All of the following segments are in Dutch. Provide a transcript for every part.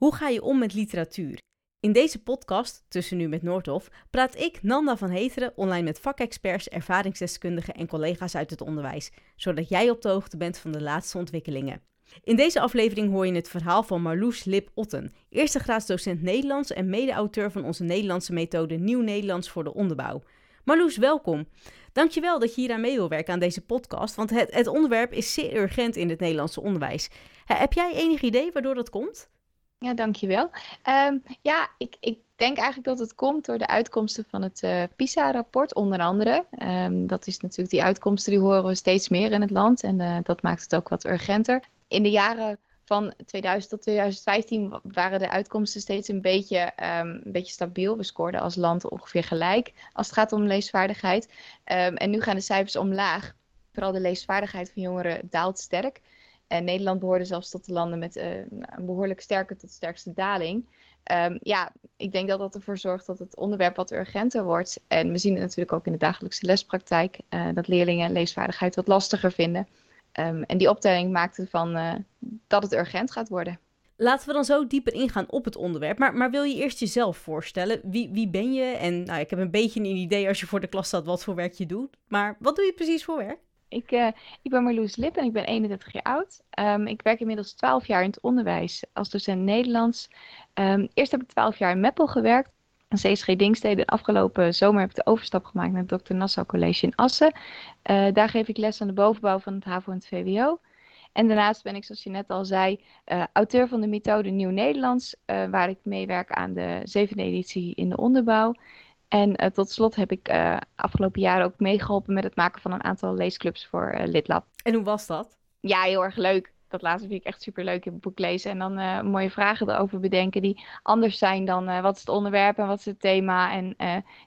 Hoe ga je om met literatuur? In deze podcast, Tussen Nu met Noordhof, praat ik, Nanda van Heteren, online met vakexperts, ervaringsdeskundigen en collega's uit het onderwijs, zodat jij op de hoogte bent van de laatste ontwikkelingen. In deze aflevering hoor je het verhaal van Marloes Lip-Otten, eerste graadsdocent Nederlands en mede-auteur van onze Nederlandse methode Nieuw Nederlands voor de onderbouw. Marloes, welkom. Dankjewel dat je hier aan mee wil werken aan deze podcast, want het, het onderwerp is zeer urgent in het Nederlandse onderwijs. Heb jij enig idee waardoor dat komt? Ja, dankjewel. Um, ja, ik, ik denk eigenlijk dat het komt door de uitkomsten van het uh, PISA-rapport, onder andere. Um, dat is natuurlijk die uitkomsten, die horen we steeds meer in het land en uh, dat maakt het ook wat urgenter. In de jaren van 2000 tot 2015 waren de uitkomsten steeds een beetje, um, een beetje stabiel. We scoorden als land ongeveer gelijk als het gaat om leesvaardigheid. En nu gaan de cijfers omlaag. Vooral de leesvaardigheid van jongeren daalt sterk. En Nederland behoorde zelfs tot de landen met uh, een behoorlijk sterke tot sterkste daling. Um, ja, ik denk dat dat ervoor zorgt dat het onderwerp wat urgenter wordt. En we zien het natuurlijk ook in de dagelijkse lespraktijk, uh, dat leerlingen leesvaardigheid wat lastiger vinden. Um, en die optelling maakt ervan uh, dat het urgent gaat worden. Laten we dan zo dieper ingaan op het onderwerp. Maar, maar wil je eerst jezelf voorstellen? Wie, wie ben je? En nou, ik heb een beetje een idee als je voor de klas staat wat voor werk je doet. Maar wat doe je precies voor werk? Ik, uh, ik ben Marloes Lip en ik ben 31 jaar oud. Um, ik werk inmiddels 12 jaar in het onderwijs als docent Nederlands. Um, eerst heb ik 12 jaar in Meppel gewerkt. Een CSG Dingstede. Afgelopen zomer heb ik de overstap gemaakt naar het Dr. Nassau College in Assen. Uh, daar geef ik les aan de bovenbouw van het HAVO en het VWO. En daarnaast ben ik, zoals je net al zei, uh, auteur van de methode Nieuw Nederlands, waar ik meewerk aan de zevende editie in de onderbouw. En uh, tot slot heb ik uh, afgelopen jaren ook meegeholpen met het maken van een aantal leesclubs voor uh, Lidlab. En hoe was dat? Ja, heel erg leuk. Dat laatste vind ik echt super leuk in het boek lezen. En dan mooie vragen erover bedenken die anders zijn dan wat is het onderwerp en wat is het thema. En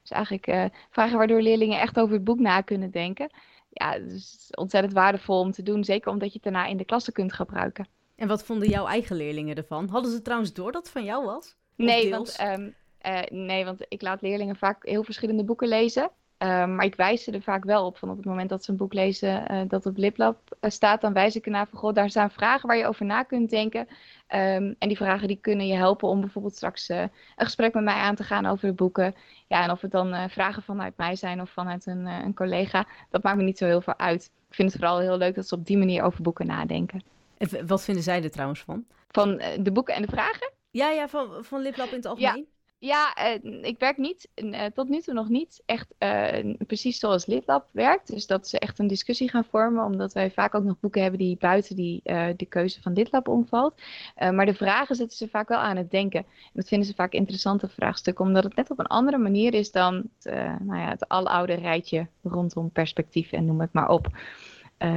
dus eigenlijk vragen waardoor leerlingen echt over het boek na kunnen denken. Ja, is ontzettend waardevol om te doen. Zeker omdat je het daarna in de klasse kunt gebruiken. En wat vonden jouw eigen leerlingen ervan? Hadden ze trouwens door dat het van jou was? Nee, want um, uh, nee, want ik laat leerlingen vaak heel verschillende boeken lezen. Uh, maar ik wijs ze er vaak wel op van op het moment dat ze een boek lezen uh, dat op LibLab staat, dan wijs ik ernaar van goh, daar staan vragen waar je over na kunt denken. Um, en die vragen die kunnen je helpen om bijvoorbeeld straks een gesprek met mij aan te gaan over de boeken. Ja, en of het dan vragen vanuit mij zijn of vanuit een, een collega, dat maakt me niet zo heel veel uit. Ik vind het vooral heel leuk dat ze op die manier over boeken nadenken. En wat vinden zij er trouwens van? Van de boeken en de vragen? Ja, ja, van, van LibLab in het algemeen. Ja. Ja, uh, ik werk niet, uh, tot nu toe nog niet echt uh, precies zoals LitLab werkt. Dus dat ze echt een discussie gaan vormen, omdat wij vaak ook nog boeken hebben die buiten die, de keuze van LitLab omvalt. maar de vragen zetten ze vaak wel aan het denken. En dat vinden ze vaak interessante vraagstukken, omdat het net op een andere manier is dan het, nou ja, het aloude rijtje rondom perspectief en noem het maar op.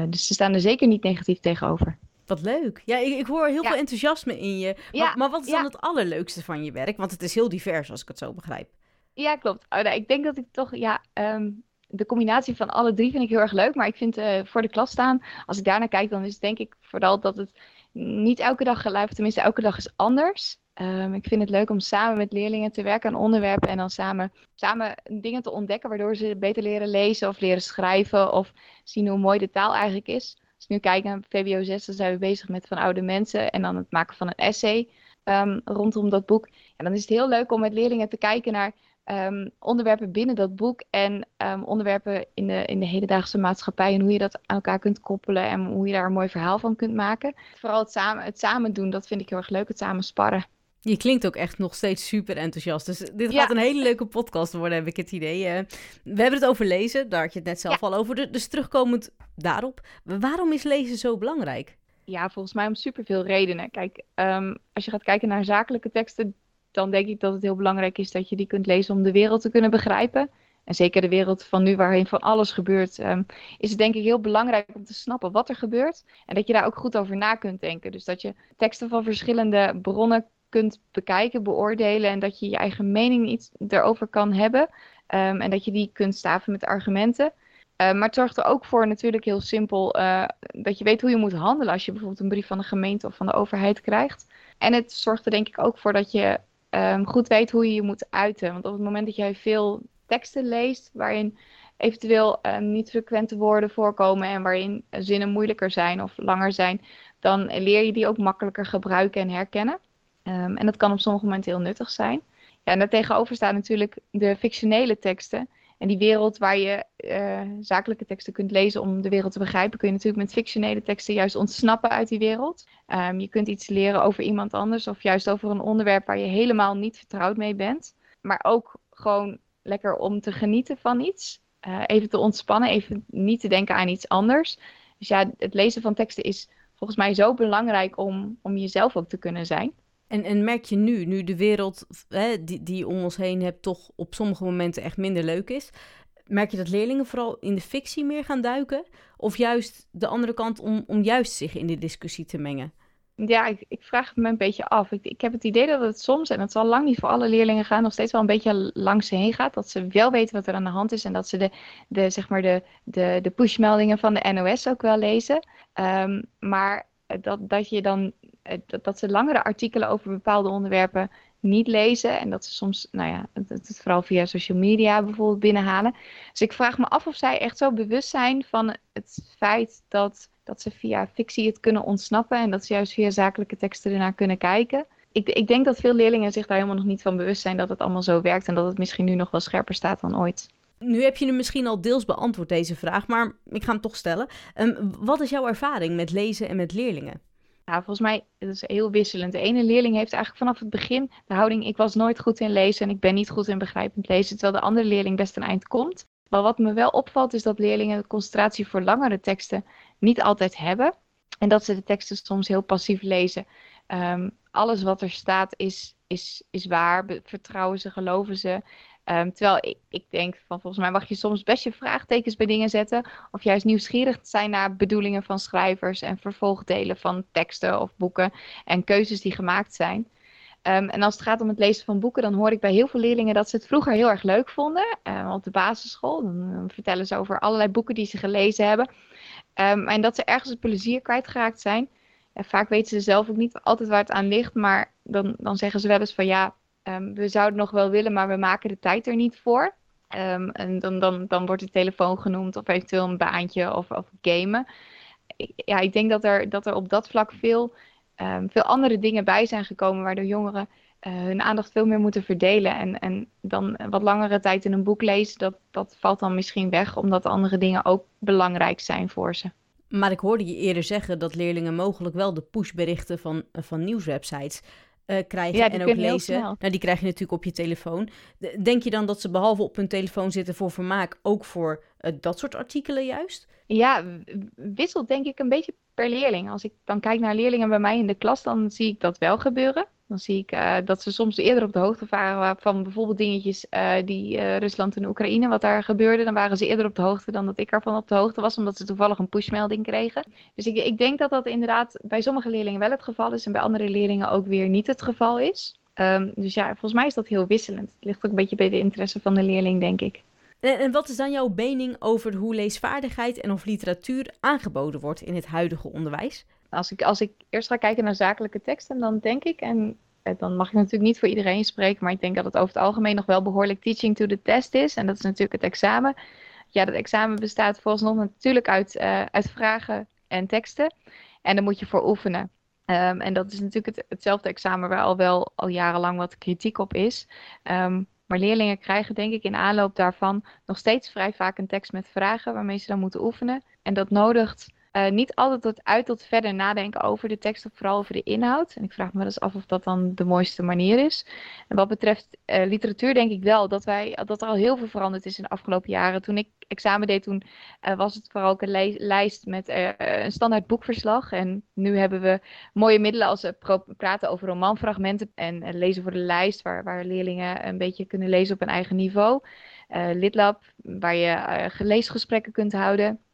dus ze staan er zeker niet negatief tegenover. Wat leuk. Ja, ik, ik hoor heel ja. veel enthousiasme in je. Maar, ja, maar wat is dan het allerleukste van je werk? Want het is heel divers, als ik het zo begrijp. Ja, klopt. Oh, nou, ik denk dat ik toch, ja, um, de combinatie van alle drie vind ik heel erg leuk. Maar ik vind uh, voor de klas staan, als ik daarnaar kijk, dan is het denk ik vooral dat het niet elke dag geluid, tenminste elke dag is anders. Um, ik vind het leuk om samen met leerlingen te werken aan onderwerpen en dan samen, samen dingen te ontdekken waardoor ze beter leren lezen of leren schrijven of zien hoe mooi de taal eigenlijk is. Als we nu kijken naar VWO 6, dan zijn we bezig met van oude mensen en dan het maken van een essay um, rondom dat boek. En dan is het heel leuk om met leerlingen te kijken naar um, onderwerpen binnen dat boek en um, onderwerpen in de, in de hedendaagse maatschappij en hoe je dat aan elkaar kunt koppelen en hoe je daar een mooi verhaal van kunt maken. Vooral het samen, het samen doen, dat vind ik heel erg leuk, het samen sparren. Je klinkt ook echt nog steeds super enthousiast. Dus dit ja. gaat een hele leuke podcast worden, heb ik het idee. Uh, we hebben het over lezen, daar had je het net zelf ja. al over. Dus terugkomend daarop, waarom is lezen zo belangrijk? Ja, volgens mij om superveel redenen. Kijk, um, als je gaat kijken naar zakelijke teksten, dan denk ik dat het heel belangrijk is dat je die kunt lezen om de wereld te kunnen begrijpen. En zeker de wereld van nu, waarin van alles gebeurt, um, is het denk ik heel belangrijk om te snappen wat er gebeurt. En dat je daar ook goed over na kunt denken. Dus dat je teksten van verschillende bronnen kunt bekijken, beoordelen en dat je je eigen mening iets erover kan hebben. Um, en dat je die kunt staven met argumenten. Uh, maar het zorgt er ook voor natuurlijk heel simpel uh, dat je weet hoe je moet handelen als je bijvoorbeeld een brief van de gemeente of van de overheid krijgt. En het zorgt er denk ik ook voor dat je um, goed weet hoe je je moet uiten. Want op het moment dat jij veel teksten leest waarin eventueel niet frequente woorden voorkomen en waarin zinnen moeilijker zijn of langer zijn, dan leer je die ook makkelijker gebruiken en herkennen. Ehm, en dat kan op sommige momenten heel nuttig zijn. Ja, en daartegenover staan natuurlijk de fictionele teksten. En die wereld waar je uh, zakelijke teksten kunt lezen om de wereld te begrijpen, kun je natuurlijk met fictionele teksten juist ontsnappen uit die wereld. Um, je kunt iets leren over iemand anders of juist over een onderwerp waar je helemaal niet vertrouwd mee bent. Maar ook gewoon lekker om te genieten van iets. Uh, even te ontspannen, even niet te denken aan iets anders. Dus ja, het lezen van teksten is volgens mij zo belangrijk om, om jezelf ook te kunnen zijn. En, en merk je nu, nu de wereld hè, die, die om ons heen hebt toch op sommige momenten echt minder leuk is, merk je dat leerlingen vooral in de fictie meer gaan duiken? Of juist de andere kant om, om juist zich in de discussie te mengen? Ja, ik, ik vraag het me een beetje af. Ik, ik heb het idee dat het soms, en dat zal lang niet voor alle leerlingen gaan, nog steeds wel een beetje langs ze heen gaat. Dat ze wel weten wat er aan de hand is en dat ze de, de, zeg maar de, de, de pushmeldingen van de NOS ook wel lezen. Um, maar dat, dat je dan dat, dat ze langere artikelen over bepaalde onderwerpen niet lezen. En dat ze soms, nou ja, het, het vooral via social media bijvoorbeeld binnenhalen. Dus ik vraag me af of zij echt zo bewust zijn van het feit dat, dat ze via fictie het kunnen ontsnappen. En dat ze juist via zakelijke teksten ernaar kunnen kijken. Ik, ik denk dat veel leerlingen zich daar helemaal nog niet van bewust zijn dat het allemaal zo werkt. En dat het misschien nu nog wel scherper staat dan ooit. Nu heb je hem misschien al deels beantwoord, deze vraag, maar ik ga hem toch stellen. Um, wat is jouw ervaring met lezen en met leerlingen? Nou, volgens mij is het heel wisselend. De ene leerling heeft eigenlijk vanaf het begin de houding: ik was nooit goed in lezen en ik ben niet goed in begrijpend lezen, terwijl de andere leerling best een eind komt. Maar wat me wel opvalt is dat leerlingen de concentratie voor langere teksten niet altijd hebben en dat ze de teksten soms heel passief lezen. Um, alles wat er staat is, is, is waar, vertrouwen ze, geloven ze. Um, terwijl ik, ik denk van volgens mij mag je soms best je vraagtekens bij dingen zetten. Of juist nieuwsgierig zijn naar bedoelingen van schrijvers en vervolgdelen van teksten of boeken en keuzes die gemaakt zijn. Um, en als het gaat om het lezen van boeken, dan hoor ik bij heel veel leerlingen dat ze het vroeger heel erg leuk vonden. Um, op de basisschool. Dan, dan, vertellen ze over allerlei boeken die ze gelezen hebben. en dat ze ergens het plezier kwijtgeraakt zijn. Vaak weten ze zelf ook niet altijd waar het aan ligt. Maar dan, dan zeggen ze wel eens van ja, Um, we zouden nog wel willen, maar we maken de tijd er niet voor. Um, en dan, dan, dan wordt de telefoon genoemd of eventueel een baantje of, of gamen. ja, ik denk dat er, dat er op dat vlak veel, um, veel andere dingen bij zijn gekomen, waardoor jongeren uh, hun aandacht veel meer moeten verdelen. En, en dan wat langere tijd in een boek lezen, dat, dat valt dan misschien weg, omdat andere dingen ook belangrijk zijn voor ze. Maar ik hoorde je eerder zeggen dat leerlingen mogelijk wel de pushberichten van, van nieuwswebsites uh, krijgen en ook lezen. Nou, die krijg je natuurlijk op je telefoon. Denk je dan dat ze behalve op hun telefoon zitten voor vermaak, ook voor uh, dat soort artikelen juist? Ja, wisselt denk ik een beetje per leerling. Als ik dan kijk naar leerlingen bij mij in de klas, dan zie ik dat wel gebeuren. Dan zie ik uh, dat ze soms eerder op de hoogte waren van bijvoorbeeld dingetjes uh, die uh, Rusland en Oekraïne, wat daar gebeurde. Dan waren ze eerder op de hoogte dan dat ik ervan op de hoogte was, omdat ze toevallig een pushmelding kregen. Dus ik, ik denk dat dat inderdaad bij sommige leerlingen wel het geval is en bij andere leerlingen ook weer niet het geval is. Um, dus ja, volgens mij is dat heel wisselend. Het ligt ook een beetje bij de interesse van de leerling, denk ik. En, en wat is dan jouw mening over hoe leesvaardigheid en of literatuur aangeboden wordt in het huidige onderwijs? Als ik, als ik eerst ga kijken naar zakelijke teksten, dan denk ik, en eh, dan mag ik natuurlijk niet voor iedereen spreken, maar ik denk dat het over het algemeen nog wel behoorlijk teaching to the test is. En dat is natuurlijk het examen. Ja, dat examen bestaat volgens nog natuurlijk uit, uh, uit vragen en teksten. En daar moet je voor oefenen. Um, en dat is natuurlijk het, hetzelfde examen waar al wel al jarenlang wat kritiek op is. Um, maar leerlingen krijgen denk ik in aanloop daarvan nog steeds vrij vaak een tekst met vragen waarmee ze dan moeten oefenen. En dat nodigt uh, niet altijd tot uit tot verder nadenken over de tekst, of vooral over de inhoud. En ik vraag me wel eens af of dat dan de mooiste manier is. En wat betreft uh, literatuur denk ik wel dat, wij, dat er al heel veel veranderd is in de afgelopen jaren. Toen ik examen deed, toen uh, was het vooral ook een lijst met een standaard boekverslag. En nu hebben we mooie middelen als praten over romanfragmenten en lezen voor de lijst, waar, waar leerlingen een beetje kunnen lezen op een eigen niveau. Litlab, waar je leesgesprekken kunt houden.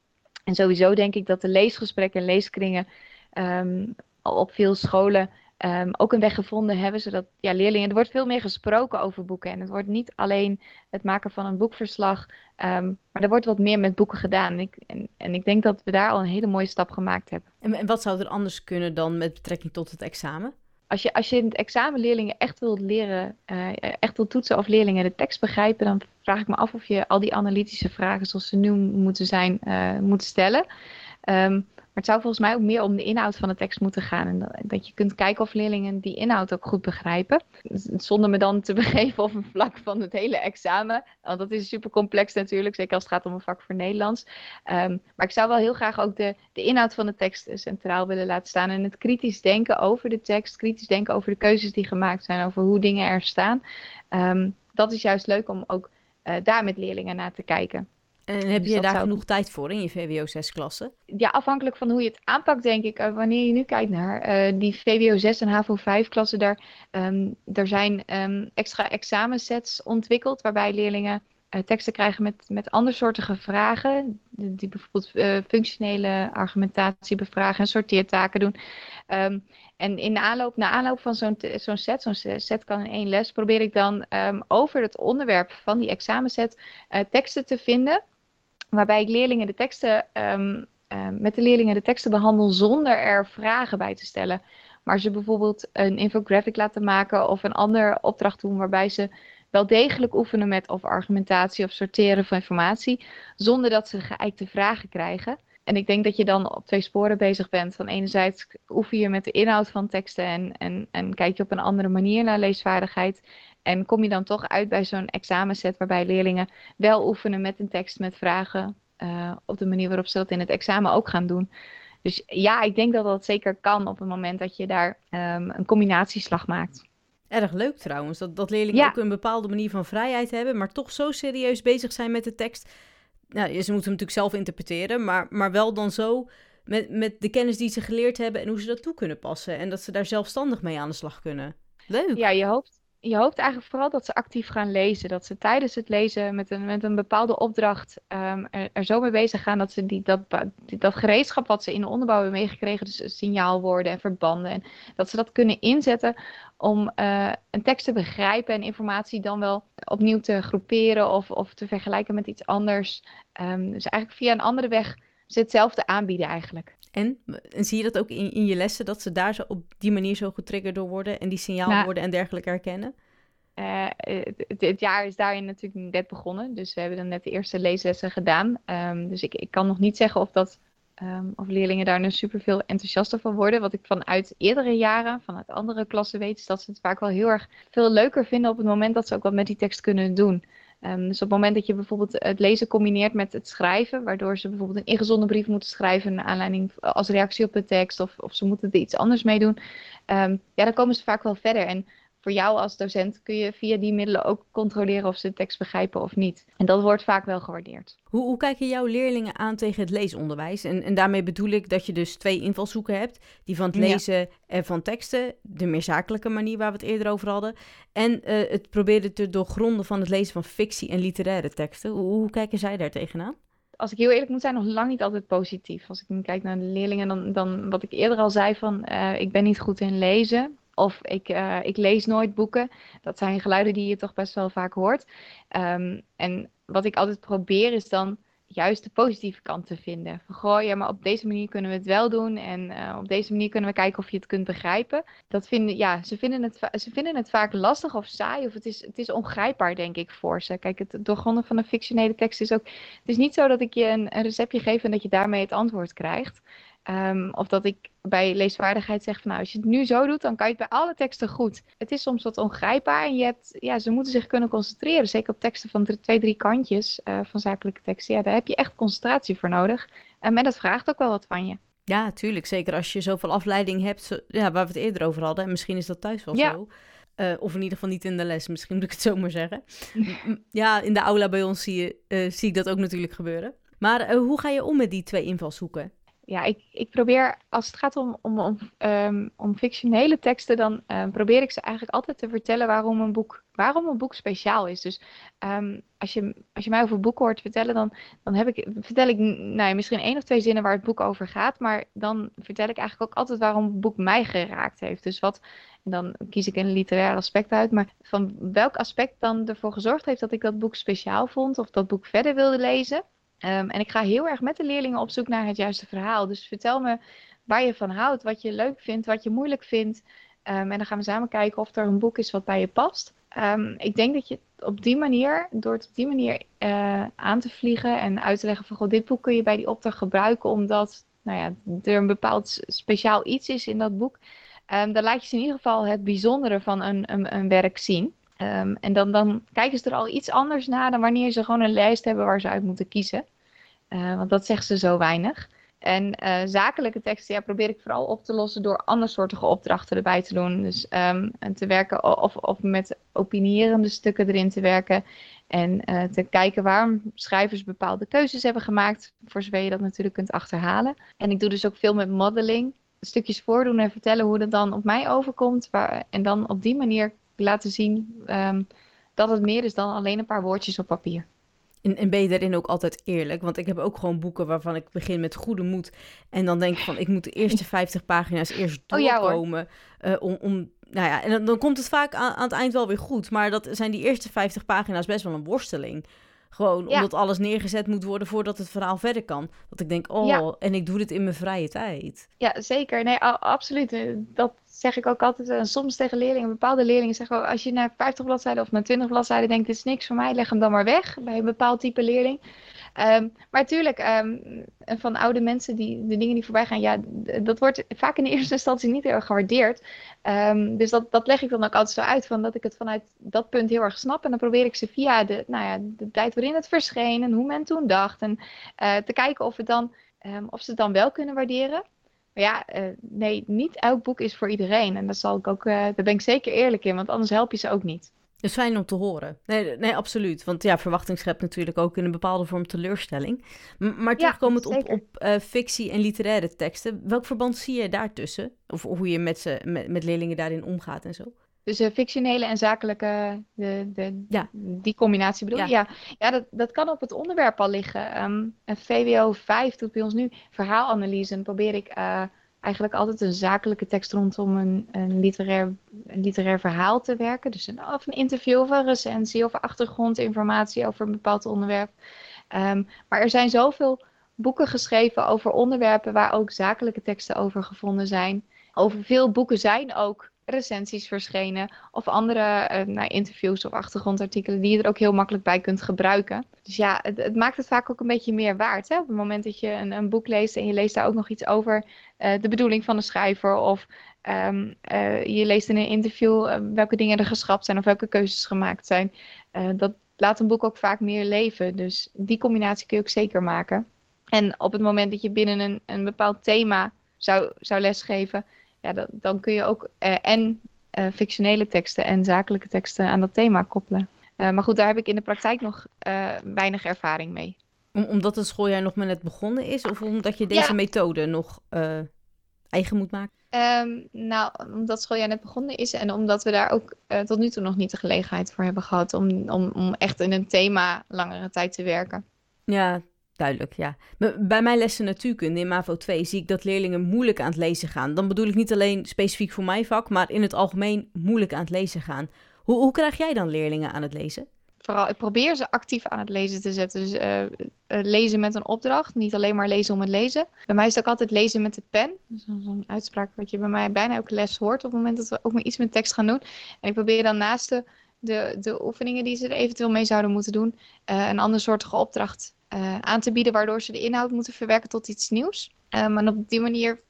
En sowieso denk ik dat de leesgesprekken en leeskringen um, op veel scholen um, ook een weg gevonden hebben. Zodat ja, leerlingen, er wordt veel meer gesproken over boeken. En het wordt niet alleen het maken van een boekverslag, um, maar er wordt wat meer met boeken gedaan. En ik, en, en, ik denk dat we daar al een hele mooie stap gemaakt hebben. En, en wat zou er anders kunnen dan met betrekking tot het examen? Als je, als je in het examen leerlingen echt wilt leren, uh, echt wilt toetsen of leerlingen de tekst begrijpen, dan vraag ik me af of je al die analytische vragen zoals ze nu moeten zijn, uh, moet stellen. Um, het zou volgens mij ook meer om de inhoud van de tekst moeten gaan. En dat, je kunt kijken of leerlingen die inhoud ook goed begrijpen. Zonder me dan te begeven op een vlak van het hele examen. Want dat is super complex natuurlijk, zeker als het gaat om een vak voor Nederlands. Ehm, maar ik zou wel heel graag ook de, de inhoud van de tekst centraal willen laten staan. En het kritisch denken over de tekst, kritisch denken over de keuzes die gemaakt zijn, over hoe dingen er staan. Ehm, dat is juist leuk om ook uh, daar met leerlingen naar te kijken. En heb dus je daar genoeg tijd voor in je VWO 6-klasse? Ja, afhankelijk van hoe je het aanpakt, denk ik. Uh, wanneer je nu kijkt naar uh, die VWO 6 en HAVO 5-klassen, daar, um, er zijn um, extra examensets ontwikkeld waarbij leerlingen uh, teksten krijgen met, met andersoortige vragen. Die, die bijvoorbeeld functionele argumentatie bevragen en sorteertaken doen. Um, en in de aanloop, na aanloop van zo'n zo'n set, zo'n set kan in één les, probeer ik dan over het onderwerp van die examenset teksten te vinden waarbij ik leerlingen de teksten, um, met de leerlingen de teksten behandel zonder er vragen bij te stellen. Maar ze bijvoorbeeld een infographic laten maken of een andere opdracht doen waarbij ze wel degelijk oefenen met of argumentatie of sorteren van informatie, zonder dat ze geëikte vragen krijgen. En ik denk dat je dan op twee sporen bezig bent. Van enerzijds oefen je met de inhoud van teksten en, en, en kijk je op een andere manier naar leesvaardigheid. En kom je dan toch uit bij zo'n examenset waarbij leerlingen wel oefenen met een tekst met vragen uh, op de manier waarop ze dat in het examen ook gaan doen. Dus ja, ik denk dat dat zeker kan op het moment dat je daar um, een combinatieslag maakt. Erg leuk trouwens, dat, dat leerlingen ook een bepaalde manier van vrijheid hebben, maar toch zo serieus bezig zijn met de tekst. Nou, ze moeten hem natuurlijk zelf interpreteren, maar, maar wel dan zo met, met de kennis die ze geleerd hebben en hoe ze dat toe kunnen passen. En dat ze daar zelfstandig mee aan de slag kunnen. Leuk. Ja, je hoopt, je hoopt eigenlijk vooral dat ze actief gaan lezen. Dat ze tijdens het lezen met een, met een bepaalde opdracht um, er, zo mee bezig gaan dat ze die, dat, dat gereedschap wat ze in de onderbouw hebben meegekregen, dus signaalwoorden en verbanden, en dat ze dat kunnen inzetten om uh, een tekst te begrijpen en informatie dan wel opnieuw te groeperen of, of te vergelijken met iets anders. Um, dus eigenlijk via een andere weg ze hetzelfde aanbieden eigenlijk. En, en zie je dat ook in, in je lessen, dat ze daar zo op die manier zo getriggerd door worden en die signaalwoorden nou, en dergelijke herkennen? Uh, het, jaar is daarin natuurlijk net begonnen, dus we hebben dan net de eerste leeslessen gedaan. Um, dus ik, ik kan nog niet zeggen of, dat, um, of leerlingen daar nu super veel enthousiaster van worden. Wat ik vanuit eerdere jaren, vanuit andere klassen weet, is dat ze het vaak wel heel erg veel leuker vinden op het moment dat ze ook wat met die tekst kunnen doen. Um, dus op het moment dat je bijvoorbeeld het lezen combineert met het schrijven, waardoor ze bijvoorbeeld een ingezonden brief moeten schrijven aanleiding als reactie op de tekst, of, of ze moeten er iets anders mee doen, um, ja, dan komen ze vaak wel verder. En voor jou als docent kun je via die middelen ook controleren of ze de tekst begrijpen of niet. En dat wordt vaak wel gewaardeerd. Hoe, hoe kijken jouw leerlingen aan tegen het leesonderwijs? En, en daarmee bedoel ik dat je dus twee invalshoeken hebt. Die van het lezen en van teksten, de meer zakelijke manier waar we het eerder over hadden. En uh, het proberen te doorgronden van het lezen van fictie en literaire teksten. Hoe, hoe kijken zij daar tegenaan? als ik heel eerlijk moet zijn, nog lang niet altijd positief. Als ik nu kijk naar de leerlingen, dan, dan wat ik eerder al zei van uh, ik ben niet goed in lezen. Of ik, uh, ik lees nooit boeken. Dat zijn geluiden die je toch best wel vaak hoort. Um, en wat ik altijd probeer is dan juist de positieve kant te vinden. Van goh, ja, maar op deze manier kunnen we het wel doen. En uh, op deze manier kunnen we kijken of je het kunt begrijpen. Dat vinden, ja, ze vinden het, ze vinden het vaak lastig of saai. Of het is, het is ongrijpbaar, denk ik, voor ze. Kijk, het doorgronden van een fictionele tekst is ook... Het is niet zo dat ik je een, een receptje geef en dat je daarmee het antwoord krijgt. Um, of dat ik bij leesvaardigheid zeg van nou, als je het nu zo doet, dan kan je het bij alle teksten goed. Het is soms wat ongrijpbaar en je hebt, ja, ze moeten zich kunnen concentreren. Zeker op teksten van twee, drie kantjes uh, van zakelijke teksten. Ja, daar heb je echt concentratie voor nodig. En dat vraagt ook wel wat van je. Ja, tuurlijk. Zeker als je zoveel afleiding hebt, zo, ja, waar we het eerder over hadden. En misschien is dat thuis wel ja. zo. Uh, of in ieder geval niet in de les, misschien moet ik het zo maar zeggen. ja, in de aula bij ons zie, je, uh, zie ik dat ook natuurlijk gebeuren. Maar hoe ga je om met die twee invalshoeken? Ja, ik, ik probeer, als het gaat om, om, om, um, om fictionele teksten, dan um, probeer ik ze eigenlijk altijd te vertellen waarom een boek, waarom een boek speciaal is. Dus um, als, je, als je mij over boeken hoort vertellen, dan, dan heb ik, vertel ik nou ja, misschien één of twee zinnen waar het boek over gaat. Maar dan vertel ik eigenlijk ook altijd waarom het boek mij geraakt heeft. Dus wat, en dan kies ik een literair aspect uit. Maar van welk aspect dan ervoor gezorgd heeft dat ik dat boek speciaal vond of dat boek verder wilde lezen. Um, en ik ga heel erg met de leerlingen op zoek naar het juiste verhaal. Dus vertel me waar je van houdt, wat je leuk vindt, wat je moeilijk vindt. Um, en dan gaan we samen kijken of er een boek is wat bij je past. Um, ik denk dat je op die manier, door het op die manier uh, aan te vliegen en uit te leggen van goh, dit boek kun je bij die opdracht gebruiken omdat nou ja, er een bepaald speciaal iets is in dat boek, dan laat je ze in ieder geval het bijzondere van een, een, een werk zien. En dan, dan kijken ze er al iets anders naar dan wanneer ze gewoon een lijst hebben waar ze uit moeten kiezen. Uh, want dat zeggen ze zo weinig. En uh, zakelijke teksten ja, probeer ik vooral op te lossen door andersoortige opdrachten erbij te doen. Dus um, te werken of, of met opinierende stukken erin te werken. En uh, te kijken waarom schrijvers bepaalde keuzes hebben gemaakt. Voor zover je dat natuurlijk kunt achterhalen. En ik doe dus ook veel met modeling. Stukjes voordoen en vertellen hoe dat dan op mij overkomt. Waar, en dan op die manier laten zien um, dat het meer is dan alleen een paar woordjes op papier. En, en, ben je daarin ook altijd eerlijk? Want ik heb ook gewoon boeken waarvan ik begin met goede moed. En dan denk ik van, ik moet de eerste 50 pagina's eerst doorkomen. Oh, ja, uh, om, om, nou ja, en dan, dan, komt het vaak aan, aan, het eind wel weer goed. Maar dat zijn die eerste 50 pagina's best wel een worsteling. Gewoon ja. omdat alles neergezet moet worden voordat het verhaal verder kan. Dat ik denk, oh, ja. en ik doe dit in mijn vrije tijd. Ja, zeker. Nee, absoluut. Eh, dat zeg ik ook altijd. En eh, soms tegen leerlingen, bepaalde leerlingen zeggen ook, als je naar 50 bladzijden of naar 20 bladzijden denkt, dit is niks voor mij, leg hem dan maar weg bij een bepaald type leerling. Um, maar natuurlijk, um, van oude mensen, die, de dingen die voorbij gaan, ja, dat wordt vaak in de eerste instantie niet heel erg gewaardeerd. Um, dus dat, dat leg ik dan ook altijd zo uit, van dat ik het vanuit dat punt heel erg snap. En dan probeer ik ze via de, nou ja, de tijd waarin het verscheen en hoe men toen dacht. En uh, te kijken of, het dan, of ze het dan wel kunnen waarderen. Maar ja, uh, nee, niet elk boek is voor iedereen. En dat zal ik ook, uh, daar ben ik zeker eerlijk in, want anders help je ze ook niet. Dat is fijn om te horen. Nee, nee, absoluut. Want ja, verwachting schept natuurlijk ook in een bepaalde vorm teleurstelling. M maar terugkomend ja, op, op uh, fictie en literaire teksten, welk verband zie je daartussen? Of hoe je met, ze, met, met leerlingen daarin omgaat en zo? Dus uh, fictionele en zakelijke, de, de, ja. die combinatie bedoel je? Ja, ja. ja dat, dat kan op het onderwerp al liggen. Um, een VWO 5 doet bij ons nu verhaalanalyse. En probeer ik uh, eigenlijk altijd een zakelijke tekst rondom een, een, literair, een literair verhaal te werken. Dus een, of een interview of een recensie of achtergrondinformatie over een bepaald onderwerp. Um, maar er zijn zoveel boeken geschreven over onderwerpen waar ook zakelijke teksten over gevonden zijn. Over veel boeken zijn ook recensies verschenen of andere uh, nou, interviews of achtergrondartikelen die je er ook heel makkelijk bij kunt gebruiken. Dus ja, het, het maakt het vaak ook een beetje meer waard. Hè? Op het moment dat je een, een boek leest en je leest daar ook nog iets over uh, de bedoeling van de schrijver of um, uh, je leest in een interview welke dingen er geschrapt zijn of welke keuzes gemaakt zijn. dat laat een boek ook vaak meer leven. Dus die combinatie kun je ook zeker maken. En op het moment dat je binnen een, een bepaald thema zou, zou lesgeven, ja, dat, dan kun je ook uh, en uh, fictionele teksten en zakelijke teksten aan dat thema koppelen. Uh, maar goed, daar heb ik in de praktijk nog weinig ervaring mee. Om, omdat het schooljaar nog maar net begonnen is, of omdat je deze ja. methode nog eigen moet maken? Um, nou, omdat het schooljaar net begonnen is en omdat we daar ook tot nu toe nog niet de gelegenheid voor hebben gehad om, om, om echt in een thema langere tijd te werken. Ja, Duidelijk, ja. Bij mijn lessen natuurkunde in MAVO 2 zie ik dat leerlingen moeilijk aan het lezen gaan. Dan bedoel ik niet alleen specifiek voor mijn vak, maar in het algemeen moeilijk aan het lezen gaan. Hoe, hoe krijg jij dan leerlingen aan het lezen? Vooral, ik probeer ze actief aan het lezen te zetten. Dus uh, lezen met een opdracht, niet alleen maar lezen om het lezen. Bij mij is het ook altijd lezen met de pen. Zo'n uitspraak wat je bij mij bijna elke les hoort op het moment dat we ook maar iets met tekst gaan doen. En ik probeer dan naast de, de, de oefeningen die ze er eventueel mee zouden moeten doen, uh, een ander soortige opdracht uh, aan te bieden, waardoor ze de inhoud moeten verwerken tot iets nieuws. Um, en op die manier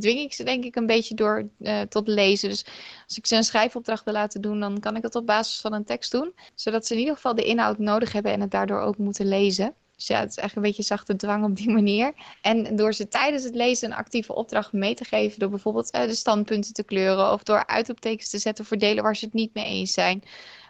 dwing ik ze denk ik een beetje door uh, tot lezen. Dus als ik ze een schrijfopdracht wil laten doen, dan kan ik dat op basis van een tekst doen. Zodat ze in ieder geval de inhoud nodig hebben en het daardoor ook moeten lezen. Dus ja, het is echt een beetje zachte dwang op die manier. En door ze tijdens het lezen een actieve opdracht mee te geven, door bijvoorbeeld uh, de standpunten te kleuren of door uitroeptekens te zetten voor delen waar ze het niet mee eens zijn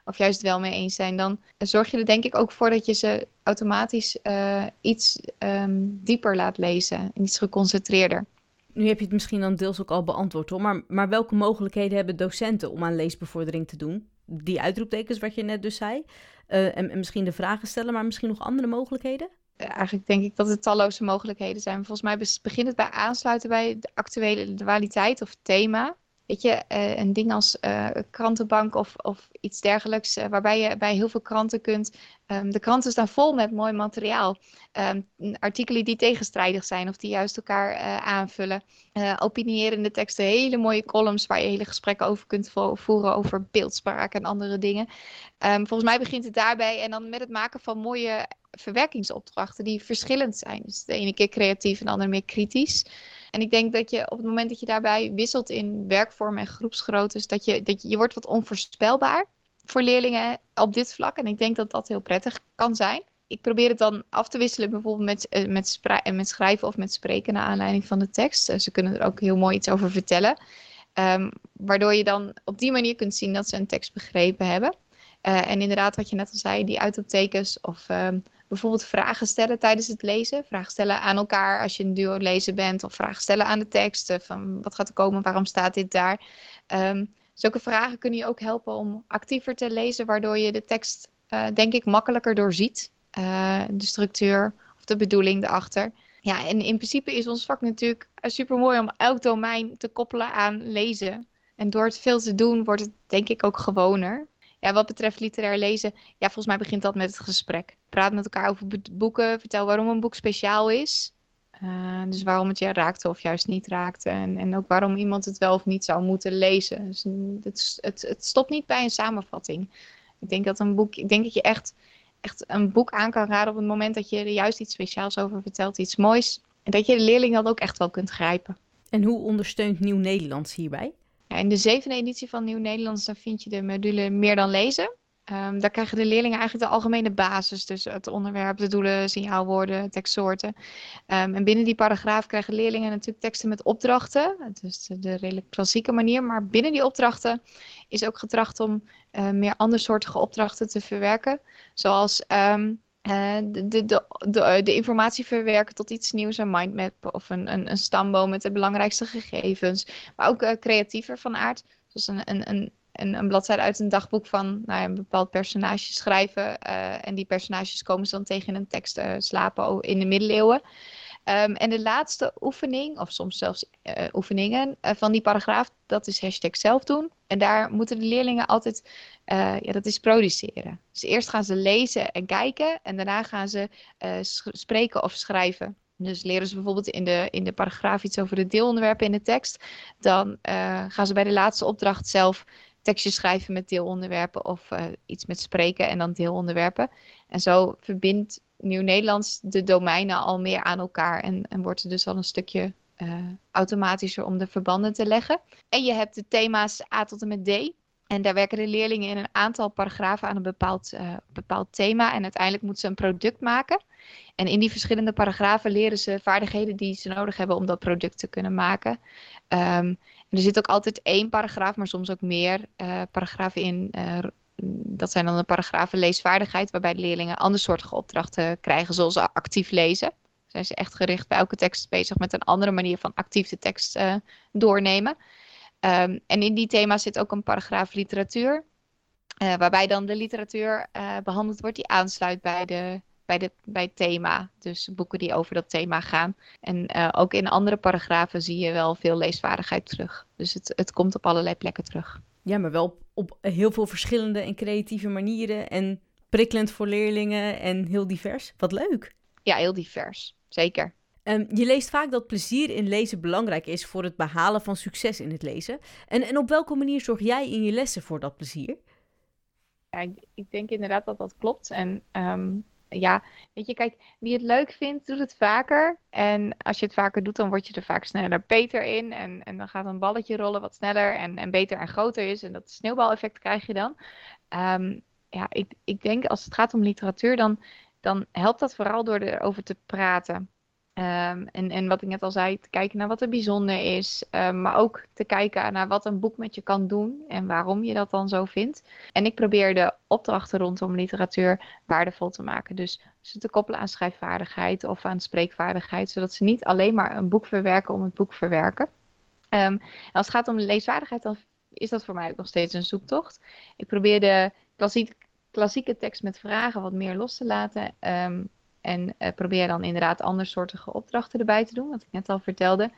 of juist wel mee eens zijn, dan zorg je er denk ik ook voor dat je ze automatisch uh, iets um, dieper laat lezen en iets geconcentreerder. Nu heb je het misschien dan deels ook al beantwoord hoor, maar, maar welke mogelijkheden hebben docenten om aan leesbevordering te doen? Die uitroeptekens wat je net dus zei. Uh, en, en misschien de vragen stellen, maar misschien nog andere mogelijkheden? eigenlijk denk ik dat er talloze mogelijkheden zijn. Volgens mij begint het bij aansluiten bij de actuele dualiteit of thema weet je, uh, een ding als uh, krantenbank of, of iets dergelijks, uh, waarbij je bij heel veel kranten kunt. Um, de kranten staan vol met mooi materiaal. Um, artikelen die tegenstrijdig zijn of die juist elkaar aanvullen. opinierende teksten, hele mooie columns waar je hele gesprekken over kunt vo voeren over beeldspraak en andere dingen. Um, volgens mij begint het daarbij en dan met het maken van mooie verwerkingsopdrachten die verschillend zijn. Dus de ene keer creatief en de andere meer kritisch. En ik denk dat je op het moment dat je daarbij wisselt in werkvorm en groepsgroottes, dat je, dat je, je wordt wat onvoorspelbaar voor leerlingen op dit vlak. En ik denk dat dat heel prettig kan zijn. Ik probeer het dan af te wisselen, bijvoorbeeld met, uh, met, met schrijven of met spreken naar aanleiding van de tekst. Uh, ze kunnen er ook heel mooi iets over vertellen. Um, waardoor je dan op die manier kunt zien dat ze een tekst begrepen hebben. En inderdaad, wat je net al zei, die uitoptekens of um, bijvoorbeeld vragen stellen tijdens het lezen. Vragen stellen aan elkaar als je een duo lezen bent. Of vragen stellen aan de teksten. Van wat gaat er komen? Waarom staat dit daar? Um, zulke vragen kunnen je ook helpen om actiever te lezen. Waardoor je de tekst, uh, denk ik, makkelijker doorziet. Uh, de structuur of de bedoeling erachter. Ja, en in principe is ons vak natuurlijk super mooi om elk domein te koppelen aan lezen. En door het veel te doen, wordt het denk ik ook gewoner. Ja, wat betreft literair lezen, ja, volgens mij begint dat met het gesprek. Praat met elkaar over boeken, vertel waarom een boek speciaal is. Uh, dus waarom het je raakte of juist niet raakte. En, en ook waarom iemand het wel of niet zou moeten lezen. Dus het, het, het stopt niet bij een samenvatting. Ik denk dat een boek, ik denk dat je echt, echt een boek aan kan raden op het moment dat je er juist iets speciaals over vertelt, iets moois. En dat je de leerling dan ook echt wel kunt grijpen. En hoe ondersteunt Nieuw Nederlands hierbij? In de zevende editie van Nieuw Nederlands dan vind je de module Meer dan lezen. Um, daar krijgen de leerlingen eigenlijk de algemene basis. Dus het onderwerp, de doelen, signaalwoorden, tekstsoorten. Um, en binnen die paragraaf krijgen leerlingen natuurlijk teksten met opdrachten. Dus de, de redelijk klassieke manier. Maar binnen die opdrachten is ook getracht om uh, meer andersoortige opdrachten te verwerken. Zoals uh, de, de, de, de, de informatie verwerken tot iets nieuws, een mindmap of een, een, een stamboom met de belangrijkste gegevens. Maar ook uh, creatiever van aard. Zoals een, een, een, een, een bladzijde uit een dagboek van nou een bepaald personage schrijven. Uh, en die personages komen ze dan tegen een tekst slapen in de middeleeuwen. Um, en de laatste oefening, of soms zelfs uh, oefeningen uh, van die paragraaf, dat is hashtag zelf doen. En daar moeten de leerlingen altijd, uh, ja, dat is produceren. Dus eerst gaan ze lezen en kijken en daarna gaan ze spreken of schrijven. Dus leren ze bijvoorbeeld in de, in de paragraaf iets over de deelonderwerpen in de tekst. Dan gaan ze bij de laatste opdracht zelf tekstjes schrijven met deelonderwerpen of iets met spreken en dan deelonderwerpen. En zo verbindt Nieuw-Nederlands de domeinen al meer aan elkaar en, en wordt er dus al een stukje uh, automatischer om de verbanden te leggen. En je hebt de thema's A tot en met D. En daar werken de leerlingen in een aantal paragrafen aan een bepaald, uh, bepaald thema. En uiteindelijk moeten ze een product maken. En in die verschillende paragrafen leren ze vaardigheden die ze nodig hebben om dat product te kunnen maken. Um, er zit ook altijd één paragraaf, maar soms ook meer uh, paragrafen in dat zijn dan de paragrafen leesvaardigheid, waarbij de leerlingen andersoortige opdrachten krijgen, zoals actief lezen. Zijn ze echt gericht bij elke tekst bezig met een andere manier van actief de tekst uh, doornemen. Um, en in die thema's zit ook een paragraaf literatuur, uh, waarbij dan de literatuur uh, behandeld wordt die aansluit bij, de, bij, de, bij het thema. Dus boeken die over dat thema gaan. En ook in andere paragrafen zie je wel veel leesvaardigheid terug. Dus het, het komt op allerlei plekken terug. Ja, maar wel op heel veel verschillende en creatieve manieren. En prikkelend voor leerlingen en heel divers. Wat leuk. Ja, heel divers. Zeker. Um, je leest vaak dat plezier in lezen belangrijk is voor het behalen van succes in het lezen. En, en op welke manier zorg jij in je lessen voor dat plezier? Ja, ik, ik denk inderdaad dat dat klopt. En um, ja, weet je, kijk, wie het leuk vindt, doet het vaker. En als je het vaker doet, dan word je er vaak sneller beter in. En, en dan gaat een balletje rollen wat sneller en, en beter en groter is. En dat sneeuwbaleffect krijg je dan. Um, ja, ik, ik denk als het gaat om literatuur, dan, dan helpt dat vooral door erover te praten. Um, en, en wat ik net al zei, te kijken naar wat er bijzonder is. Um, maar ook te kijken naar wat een boek met je kan doen en waarom je dat dan zo vindt. En ik probeer de opdrachten rondom literatuur waardevol te maken. Dus ze te koppelen aan schrijfvaardigheid of aan spreekvaardigheid. Zodat ze niet alleen maar een boek verwerken om het boek verwerken. Um, als het gaat om leesvaardigheid, dan is dat voor mij ook nog steeds een zoektocht. Ik probeer de klassieke tekst met vragen wat meer los te laten. En uh, probeer dan inderdaad andersoortige opdrachten erbij te doen, wat ik net al vertelde.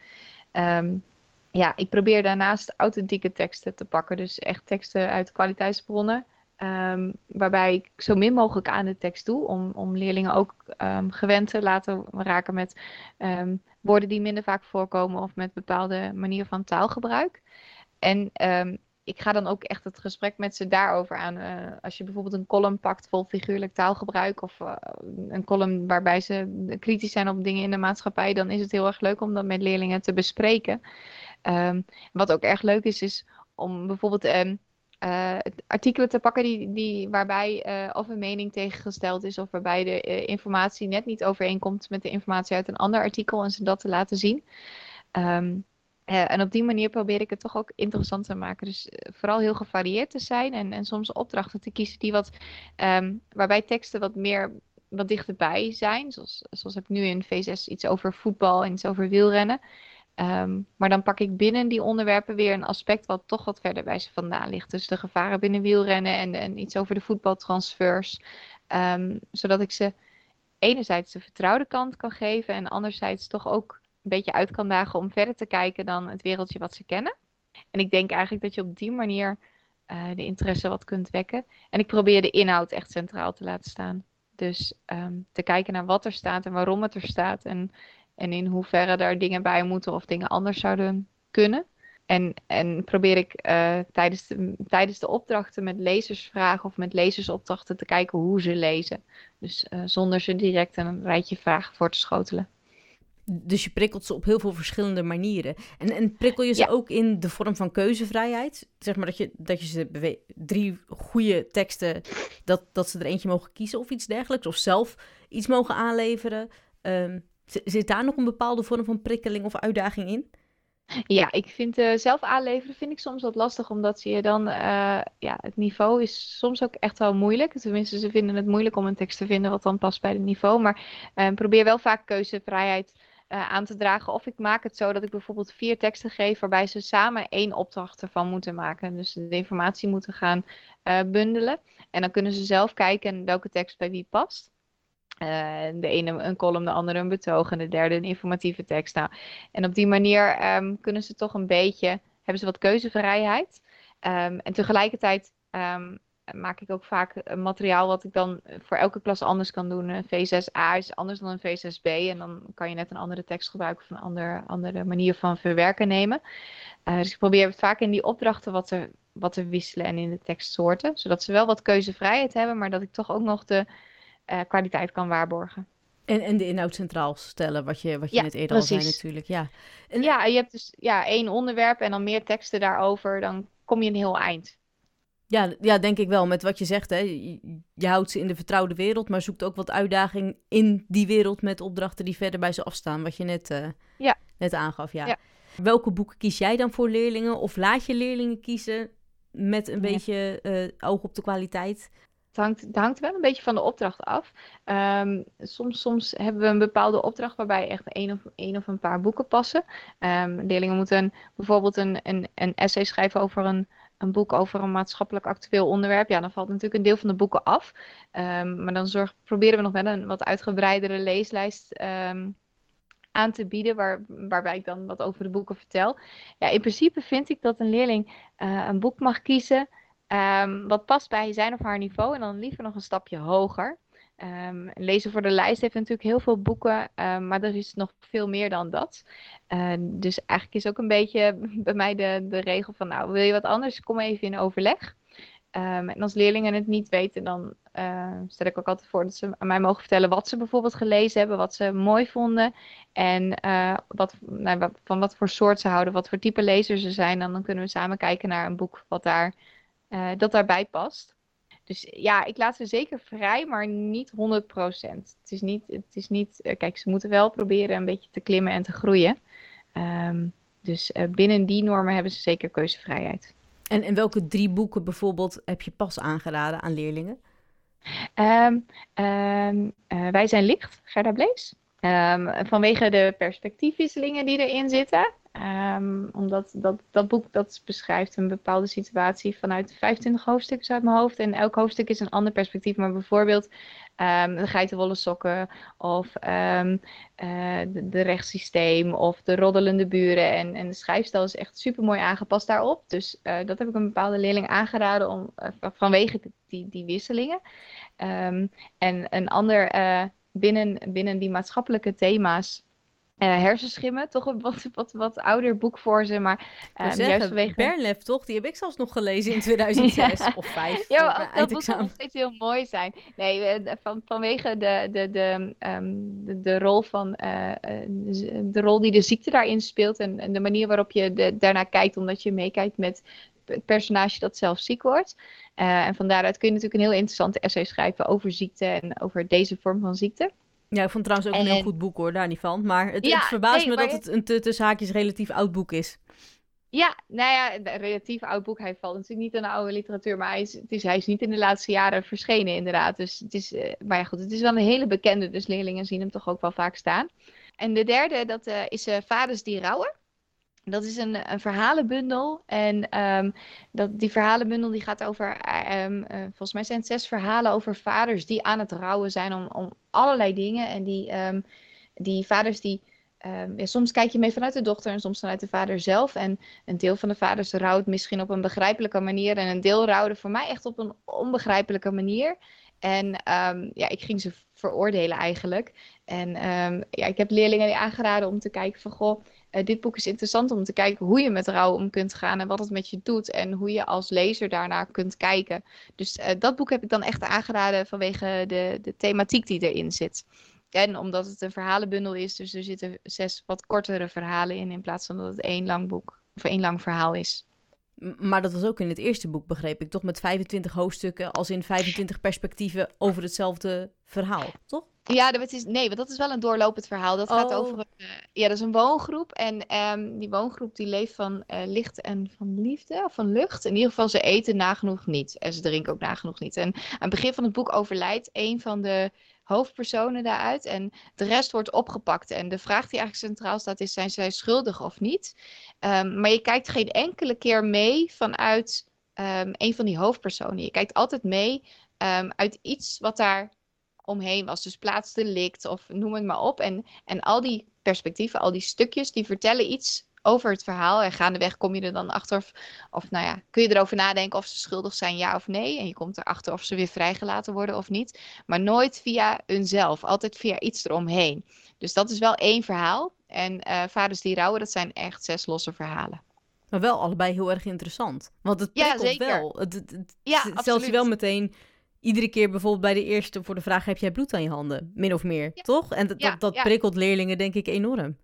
Um, ja, ik probeer daarnaast authentieke teksten te pakken. Dus echt teksten uit kwaliteitsbronnen. Um, waarbij ik zo min mogelijk aan de tekst doe. Om, om leerlingen ook um, gewend te laten raken met woorden die minder vaak voorkomen. Of met bepaalde manier van taalgebruik. En ik ga dan ook echt het gesprek met ze daarover aan. als je bijvoorbeeld een column pakt vol figuurlijk taalgebruik of een column waarbij ze kritisch zijn op dingen in de maatschappij, dan is het heel erg leuk om dat met leerlingen te bespreken. Ehm, wat ook erg leuk is, is om bijvoorbeeld um, artikelen te pakken die, die, waarbij of een mening tegengesteld is of waarbij de informatie net niet overeenkomt met de informatie uit een ander artikel en ze dat te laten zien. Um, en op die manier probeer ik het toch ook interessant te maken. Dus vooral heel gevarieerd te zijn en, en soms opdrachten te kiezen die wat, um, waarbij teksten wat meer wat dichterbij zijn. Zoals, zoals heb ik nu in V6 iets over voetbal en iets over wielrennen. Um, maar dan pak ik binnen die onderwerpen weer een aspect wat toch wat verder bij ze vandaan ligt. Dus de gevaren binnen wielrennen en, en iets over de voetbaltransfers. Um, zodat ik ze enerzijds de vertrouwde kant kan geven en anderzijds toch ook een beetje uit kan dagen om verder te kijken dan het wereldje wat ze kennen. En ik denk eigenlijk dat je op die manier uh, de interesse wat kunt wekken. En ik probeer de inhoud echt centraal te laten staan. Dus um, te kijken naar wat er staat en waarom het er staat. En en in hoeverre daar dingen bij moeten of dingen anders zouden kunnen. En, en probeer ik uh, tijdens, de, tijdens de opdrachten met lezersvragen of met lezersopdrachten te kijken hoe ze lezen. Dus uh, zonder ze direct een rijtje vragen voor te schotelen. Dus je prikkelt ze op heel veel verschillende manieren. En, en prikkel je ze ja. ook in de vorm van keuzevrijheid? Zeg maar dat je, dat je ze drie goede teksten, dat, dat ze er eentje mogen kiezen of iets dergelijks. Of zelf iets mogen aanleveren. Um, Zit daar nog een bepaalde vorm van prikkeling of uitdaging in? Ja, ik vind uh, zelf aanleveren vind ik soms wat lastig, omdat je dan, uh, ja, het niveau is soms ook echt wel moeilijk. Tenminste, ze vinden het moeilijk om een tekst te vinden wat dan past bij het niveau. Maar uh, probeer wel vaak keuzevrijheid aan te dragen. Of ik maak het zo dat ik bijvoorbeeld vier teksten geef waarbij ze samen één opdracht ervan moeten maken. Dus de informatie moeten gaan bundelen. En dan kunnen ze zelf kijken welke tekst bij wie past. Uh, de ene een column, de andere een betoog en de derde een informatieve tekst. Nou, en op die manier um, kunnen ze toch een beetje, hebben ze wat keuzevrijheid. Um, en tegelijkertijd um, maak ik ook vaak een materiaal wat ik dan voor elke klas anders kan doen. Een V6A is anders dan een V6B. En dan kan je net een andere tekst gebruiken of een ander, andere manier van verwerken nemen. Uh, dus ik probeer het vaak in die opdrachten wat te, wat te wisselen en in de tekstsoorten. Zodat ze wel wat keuzevrijheid hebben, maar dat ik toch ook nog de uh, kwaliteit kan waarborgen. En, en de inhoud centraal stellen, wat je, wat je ja, net eerder precies. al zei natuurlijk. Ja. En... ja, je hebt dus ja, één onderwerp en dan meer teksten daarover, dan kom je een heel eind. Ja, ja, denk ik wel. Met wat je zegt, hè. Je, houdt ze in de vertrouwde wereld, maar zoekt ook wat uitdaging in die wereld met opdrachten die verder bij ze afstaan, wat je net, uh, ja. net aangaf. Ja. ja. Welke boeken kies jij dan voor leerlingen? Of laat je leerlingen kiezen met een beetje uh, oog op de kwaliteit? Het hangt, het hangt wel een beetje van de opdracht af. Um, soms, soms hebben we een bepaalde opdracht waarbij echt één of, één of een paar boeken passen. Um, leerlingen moeten bijvoorbeeld een, een, een essay schrijven over een, een boek over een maatschappelijk actueel onderwerp. Ja, dan valt natuurlijk een deel van de boeken af. Um, maar dan zorg, proberen we nog wel een wat uitgebreidere leeslijst aan te bieden, waar, waarbij ik dan wat over de boeken vertel. Ja, in principe vind ik dat een leerling uh, een boek mag kiezen. Um, wat past bij zijn of haar niveau en dan liever nog een stapje hoger. Um, lezen voor de lijst heeft natuurlijk heel veel boeken, um, maar er is nog veel meer dan dat. Uh, dus eigenlijk is ook een beetje bij mij de, de regel van, nou, wil je wat anders, kom even in overleg. en als leerlingen het niet weten, dan stel ik ook altijd voor dat ze aan mij mogen vertellen wat ze bijvoorbeeld gelezen hebben, wat ze mooi vonden en uh, wat, nou, van wat voor soort ze houden, wat voor type lezers ze zijn. En dan kunnen we samen kijken naar een boek wat daar uh, dat daarbij past. Dus ja, ik laat ze zeker vrij, maar niet 100%. Het is niet, het is niet uh, kijk, ze moeten wel proberen een beetje te klimmen en te groeien. Um, dus uh, binnen die normen hebben ze zeker keuzevrijheid. En, en welke drie boeken bijvoorbeeld heb je pas aangeraden aan leerlingen? Um, um, wij zijn licht, Gerda Blees. vanwege de perspectiefwisselingen die erin zitten. Um, omdat dat, dat boek dat beschrijft een bepaalde situatie vanuit 25 hoofdstukken uit mijn hoofd. En elk hoofdstuk is een ander perspectief. Maar bijvoorbeeld um, de geitenwolle sokken of um, de, rechtssysteem of de roddelende buren. En, en de schrijfstijl is echt super mooi aangepast daarop. Dus uh, dat heb ik een bepaalde leerling aangeraden om, uh, vanwege die, die wisselingen. en een ander binnen, binnen die maatschappelijke thema's uh, hersenschimmen. Toch een wat, wat, wat ouder boek voor ze. Maar uh, zeggen, juist vanwege... Bernlef, toch? Die heb ik zelfs nog gelezen in 2006 of 5. Ja, dat moet nog steeds heel mooi zijn. Nee, eh, van, vanwege de, de, de, um, de, de, rol van uh, de rol die de ziekte daarin speelt. En, en de manier waarop je de, daarnaar kijkt, omdat je meekijkt met het personage dat zelf ziek wordt. En van daaruit kun je natuurlijk een heel interessante essay schrijven over ziekte en over deze vorm van ziekte. Ja, ik vond trouwens ook een heel goed boek hoor, daar niet van. Maar het, het verbaast me dat het een tussen haakjes relatief oud boek is. Ja, nou ja, een relatief oud boek. Hij valt natuurlijk niet aan de oude literatuur, maar hij is, het is, hij is niet in de laatste jaren verschenen inderdaad. Dus het is, uh, maar ja goed, het is wel een hele bekende, dus leerlingen zien hem toch ook wel vaak staan. En de derde, dat uh, is uh, Vaders die rouwen. Dat is een, een verhalenbundel. En um, dat, die verhalenbundel die gaat over, um, uh, volgens mij zijn het zes verhalen over vaders die aan het rouwen zijn om, om allerlei dingen. En die, um, die vaders die, soms kijk je mee vanuit de dochter en soms vanuit de vader zelf. En een deel van de vaders rouwt misschien op een begrijpelijke manier. En een deel rouwde voor mij echt op een onbegrijpelijke manier. En ja, ik ging ze veroordelen eigenlijk. En ja, ik heb leerlingen aangeraden om te kijken van, goh uh, dit boek is interessant om te kijken hoe je met rouw om kunt gaan en wat het met je doet en hoe je als lezer daarnaar kunt kijken. Dus uh, dat boek heb ik dan echt aangeraden vanwege de, de thematiek die erin zit. En omdat het een verhalenbundel is, dus er zitten zes wat kortere verhalen in, in plaats van dat het één lang boek of één lang verhaal is. Maar dat was ook in het eerste boek, begreep ik, toch? Met 25 hoofdstukken, als in 25 perspectieven over hetzelfde verhaal, toch? Ja, dat is, nee, want dat is wel een doorlopend verhaal. Dat gaat oh. over uh, ja, dat is een woongroep. En um, die woongroep die leeft van uh, licht en van liefde, of van lucht. In ieder geval, ze eten nagenoeg niet. En ze drinken ook nagenoeg niet. En aan het begin van het boek overlijdt een van de hoofdpersonen daaruit. En de rest wordt opgepakt. En de vraag die eigenlijk centraal staat is, zijn zij schuldig of niet? Um, maar je kijkt geen enkele keer mee vanuit um, een van die hoofdpersonen. Je kijkt altijd mee uit iets wat daar omheen was. Dus plaatsdelict of noem het maar op. En, en al die perspectieven, al die stukjes, die vertellen iets over het verhaal. En gaandeweg kom je er dan achter of, of nou ja, kun je erover nadenken of ze schuldig zijn, ja of nee. En je komt erachter of ze weer vrijgelaten worden of niet. Maar nooit via hunzelf, altijd via iets eromheen. Dus dat is wel één verhaal. En uh, Vaders die rouwen, dat zijn echt zes losse verhalen. Maar wel allebei heel erg interessant. Want het prikkelt ja, wel. Het, het, het ja, stelt je wel meteen iedere keer bijvoorbeeld bij de eerste voor de vraag: heb jij bloed aan je handen? Min of meer, toch? En dat, dat, dat prikkelt leerlingen, denk ik, enorm.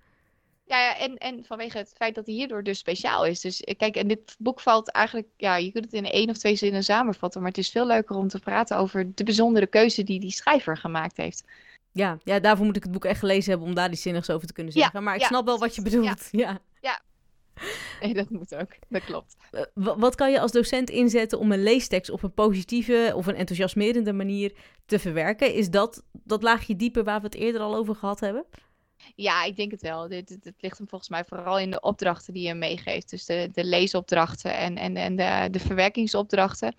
Ja, ja en, en vanwege het feit dat hij hierdoor dus speciaal is. Dus eh, kijk, en dit boek valt eigenlijk, ja, je kunt het in één of twee zinnen samenvatten, maar het is veel leuker om te praten over de bijzondere keuze die die schrijver gemaakt heeft. Ja, ja, daarvoor moet ik het boek echt gelezen hebben om daar die zinnigs over te kunnen zeggen. maar ik snap wel wat je bedoelt. Ja. ja. Nee, dat moet ook. Dat klopt. Eh, wat kan je als docent inzetten om een leestekst op een positieve of een enthousiasmerende manier te verwerken? Is dat dat laagje dieper waar we het eerder al over gehad hebben? Ja, ik denk het wel. Dit, ligt hem volgens mij vooral in de opdrachten die je meegeeft. Dus de, de leesopdrachten en, en, en de, de verwerkingsopdrachten.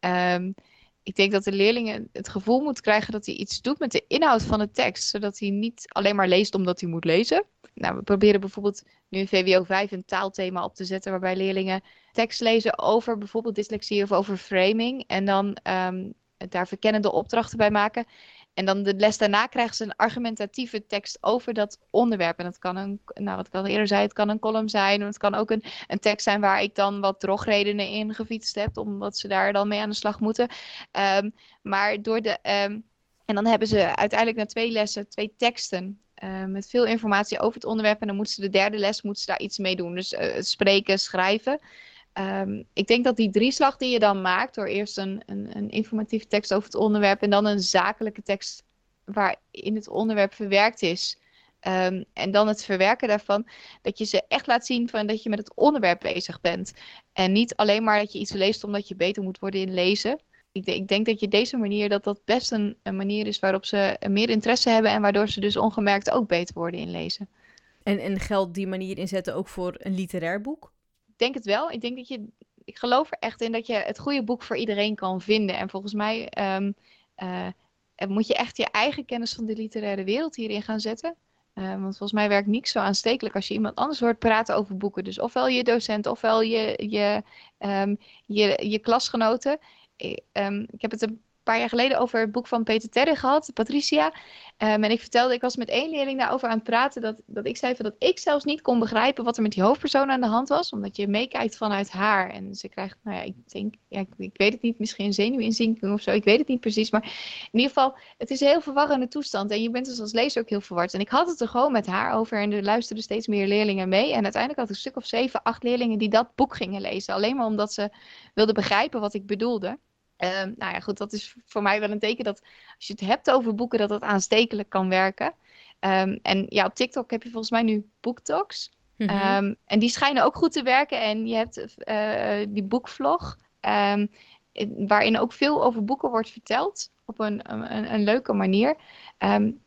Um, ik denk dat de leerlingen het gevoel moet krijgen dat hij iets doet met de inhoud van de tekst. Zodat hij niet alleen maar leest omdat hij moet lezen. Nou, we proberen bijvoorbeeld nu in VWO 5 een taalthema op te zetten. Waarbij leerlingen tekst lezen over bijvoorbeeld dyslexie of over framing. En dan um, daar verkennende opdrachten bij maken. En dan de les daarna krijgen ze een argumentatieve tekst over dat onderwerp. En dat kan een, nou wat ik al eerder zei, het kan een column zijn. Het kan ook een, een tekst zijn waar ik dan wat drogredenen in gefietst heb, omdat ze daar dan mee aan de slag moeten. Um, maar door de. Um, en dan hebben ze uiteindelijk na twee lessen twee teksten. Uh, met veel informatie over het onderwerp. En dan moeten ze de derde les moeten ze daar iets mee doen. Dus uh, spreken, schrijven. Um, ik denk dat die drieslag die je dan maakt, door eerst een, een, een, informatieve tekst over het onderwerp en dan een zakelijke tekst waarin het onderwerp verwerkt is. Um, en dan het verwerken daarvan, dat je ze echt laat zien van dat je met het onderwerp bezig bent. En niet alleen maar dat je iets leest omdat je beter moet worden in lezen. Ik, ik denk dat je deze manier, dat dat best een, een manier is waarop ze meer interesse hebben en waardoor ze dus ongemerkt ook beter worden in lezen. En, en geldt die manier inzetten ook voor een literair boek? Denk het wel. Ik denk dat je. Ik geloof er echt in dat je het goede boek voor iedereen kan vinden. En volgens mij um, uh, moet je echt je eigen kennis van de literaire wereld hierin gaan zetten. Uh, want volgens mij werkt niks zo aanstekelijk als je iemand anders hoort praten over boeken. Dus ofwel je docent, ofwel je, je, um, je, je klasgenoten. Ik heb het een paar jaar geleden over het boek van Peter Terre gehad, Patricia. Um, en ik vertelde, ik was met één leerling daarover aan het praten, dat, dat ik zei van dat ik zelfs niet kon begrijpen wat er met die hoofdpersoon aan de hand was, omdat je meekijkt vanuit haar. En ze krijgt, nou ja, ik denk, ja, ik, ik weet het niet, misschien een zenuwinzinking of zo, ik weet het niet precies. Maar in ieder geval, het is een heel verwarrende toestand en je bent dus als lezer ook heel verward. En ik had het er gewoon met haar over en er luisterden steeds meer leerlingen mee. En uiteindelijk had ik een stuk of zeven, acht leerlingen die dat boek gingen lezen. Alleen maar omdat ze wilden begrijpen wat ik bedoelde. Um, nou ja, goed, dat is voor mij wel een teken dat als je het hebt over boeken, dat het aanstekelijk kan werken. Um, en ja, op TikTok heb je volgens mij nu BookTalks. Mm um, en die schijnen ook goed te werken. En je hebt uh, die boekvlog, waarin ook veel over boeken wordt verteld. Op een, een, een leuke manier.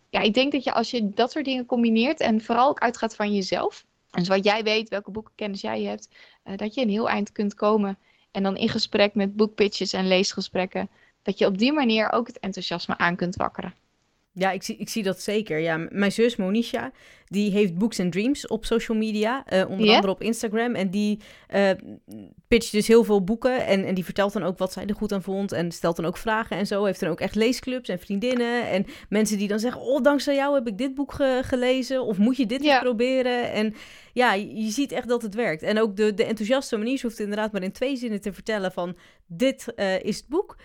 ja, ik denk dat je als je dat soort dingen combineert en vooral ook uitgaat van jezelf. Dus wat jij weet, welke boekenkennis jij hebt, uh, dat je een heel eind kunt komen en dan in gesprek met boekpitches en leesgesprekken. Dat je op die manier ook het enthousiasme aan kunt wakkeren. Ja, ik zie, ik zie dat zeker. Ja, mijn zus Monisha, die heeft Books and Dreams op social media, uh, onder andere op Instagram. En die uh, pitcht dus heel veel boeken en, en die vertelt dan ook wat zij er goed aan vond en stelt dan ook vragen en zo. Heeft dan ook echt leesclubs en vriendinnen en mensen die dan zeggen, oh, dankzij jou heb ik dit boek gelezen of moet je dit eens proberen. En ja, je ziet echt dat het werkt. En ook de, de enthousiaste manier, hoeft inderdaad maar in twee zinnen te vertellen van, dit uh, is het boek.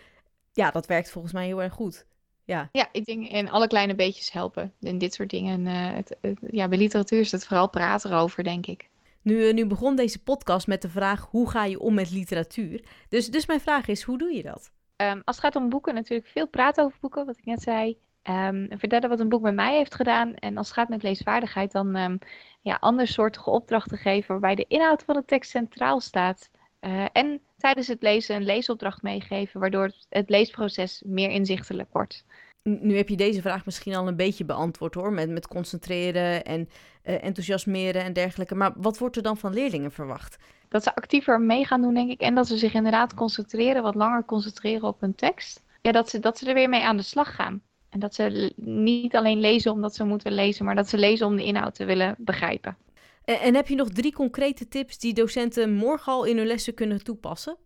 Ja, dat werkt volgens mij heel erg goed. Ja. ja, ik denk in alle kleine beetjes helpen. En dit soort dingen. Uh, het, ja, bij literatuur is het vooral praten erover, denk ik. Nu, uh, nu begon deze podcast met de vraag: hoe ga je om met literatuur? Dus, dus mijn vraag is: hoe doe je dat? Um, als het gaat om boeken, natuurlijk veel praten over boeken, wat ik net zei. Um, vertellen wat een boek bij mij heeft gedaan. En als het gaat met leesvaardigheid, dan um, ja, andersoortige opdrachten geven waarbij de inhoud van de tekst centraal staat. Uh, en tijdens het lezen een leesopdracht meegeven, waardoor het leesproces meer inzichtelijk wordt. Nu heb je deze vraag misschien al een beetje beantwoord hoor, met, met concentreren en uh, enthousiasmeren en dergelijke. Maar wat wordt er dan van leerlingen verwacht? Dat ze actiever mee gaan doen, denk ik. En dat ze zich inderdaad concentreren, wat langer concentreren op hun tekst. Ja, dat ze, dat ze er weer mee aan de slag gaan. En dat ze niet alleen lezen omdat ze moeten lezen, maar dat ze lezen om de inhoud te willen begrijpen. En, en heb je nog drie concrete tips die docenten morgen al in hun lessen kunnen toepassen?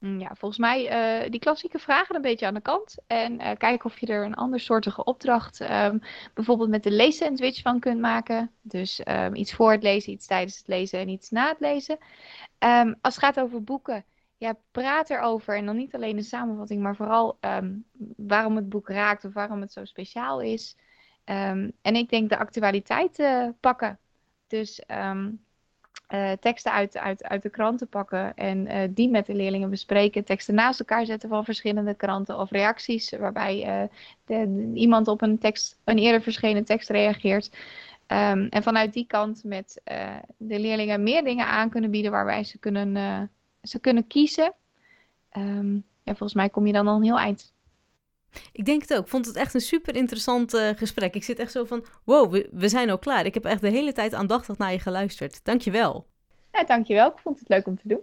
Mm, ja, volgens mij uh, die klassieke vragen een beetje aan de kant. En uh, kijken of je er een andersoortige opdracht, um, bijvoorbeeld met de leessandwich van kunt maken. Dus um, iets voor het lezen, iets tijdens het lezen en iets na het lezen. Um, als het gaat over boeken, ja, praat erover. En dan niet alleen de samenvatting, maar vooral waarom het boek raakt of waarom het zo speciaal is. en ik denk de actualiteit uh, pakken. Dus uh, teksten uit, uit, uit de kranten pakken en uh, die met de leerlingen bespreken. Teksten naast elkaar zetten van verschillende kranten of reacties waarbij uh, de, iemand op een, tekst, een eerder verschenen tekst reageert. Um, en vanuit die kant met de leerlingen meer dingen aan kunnen bieden waarbij ze kunnen, ze kunnen kiezen. Um, en volgens mij kom je dan al een heel eind. Ik denk het ook. Ik vond het echt een super interessant uh, gesprek. Ik zit echt zo van, wow, we, we, zijn al klaar. Ik heb echt de hele tijd aandachtig naar je geluisterd. Dankjewel. Ja, dankjewel. Ik vond het leuk om te doen.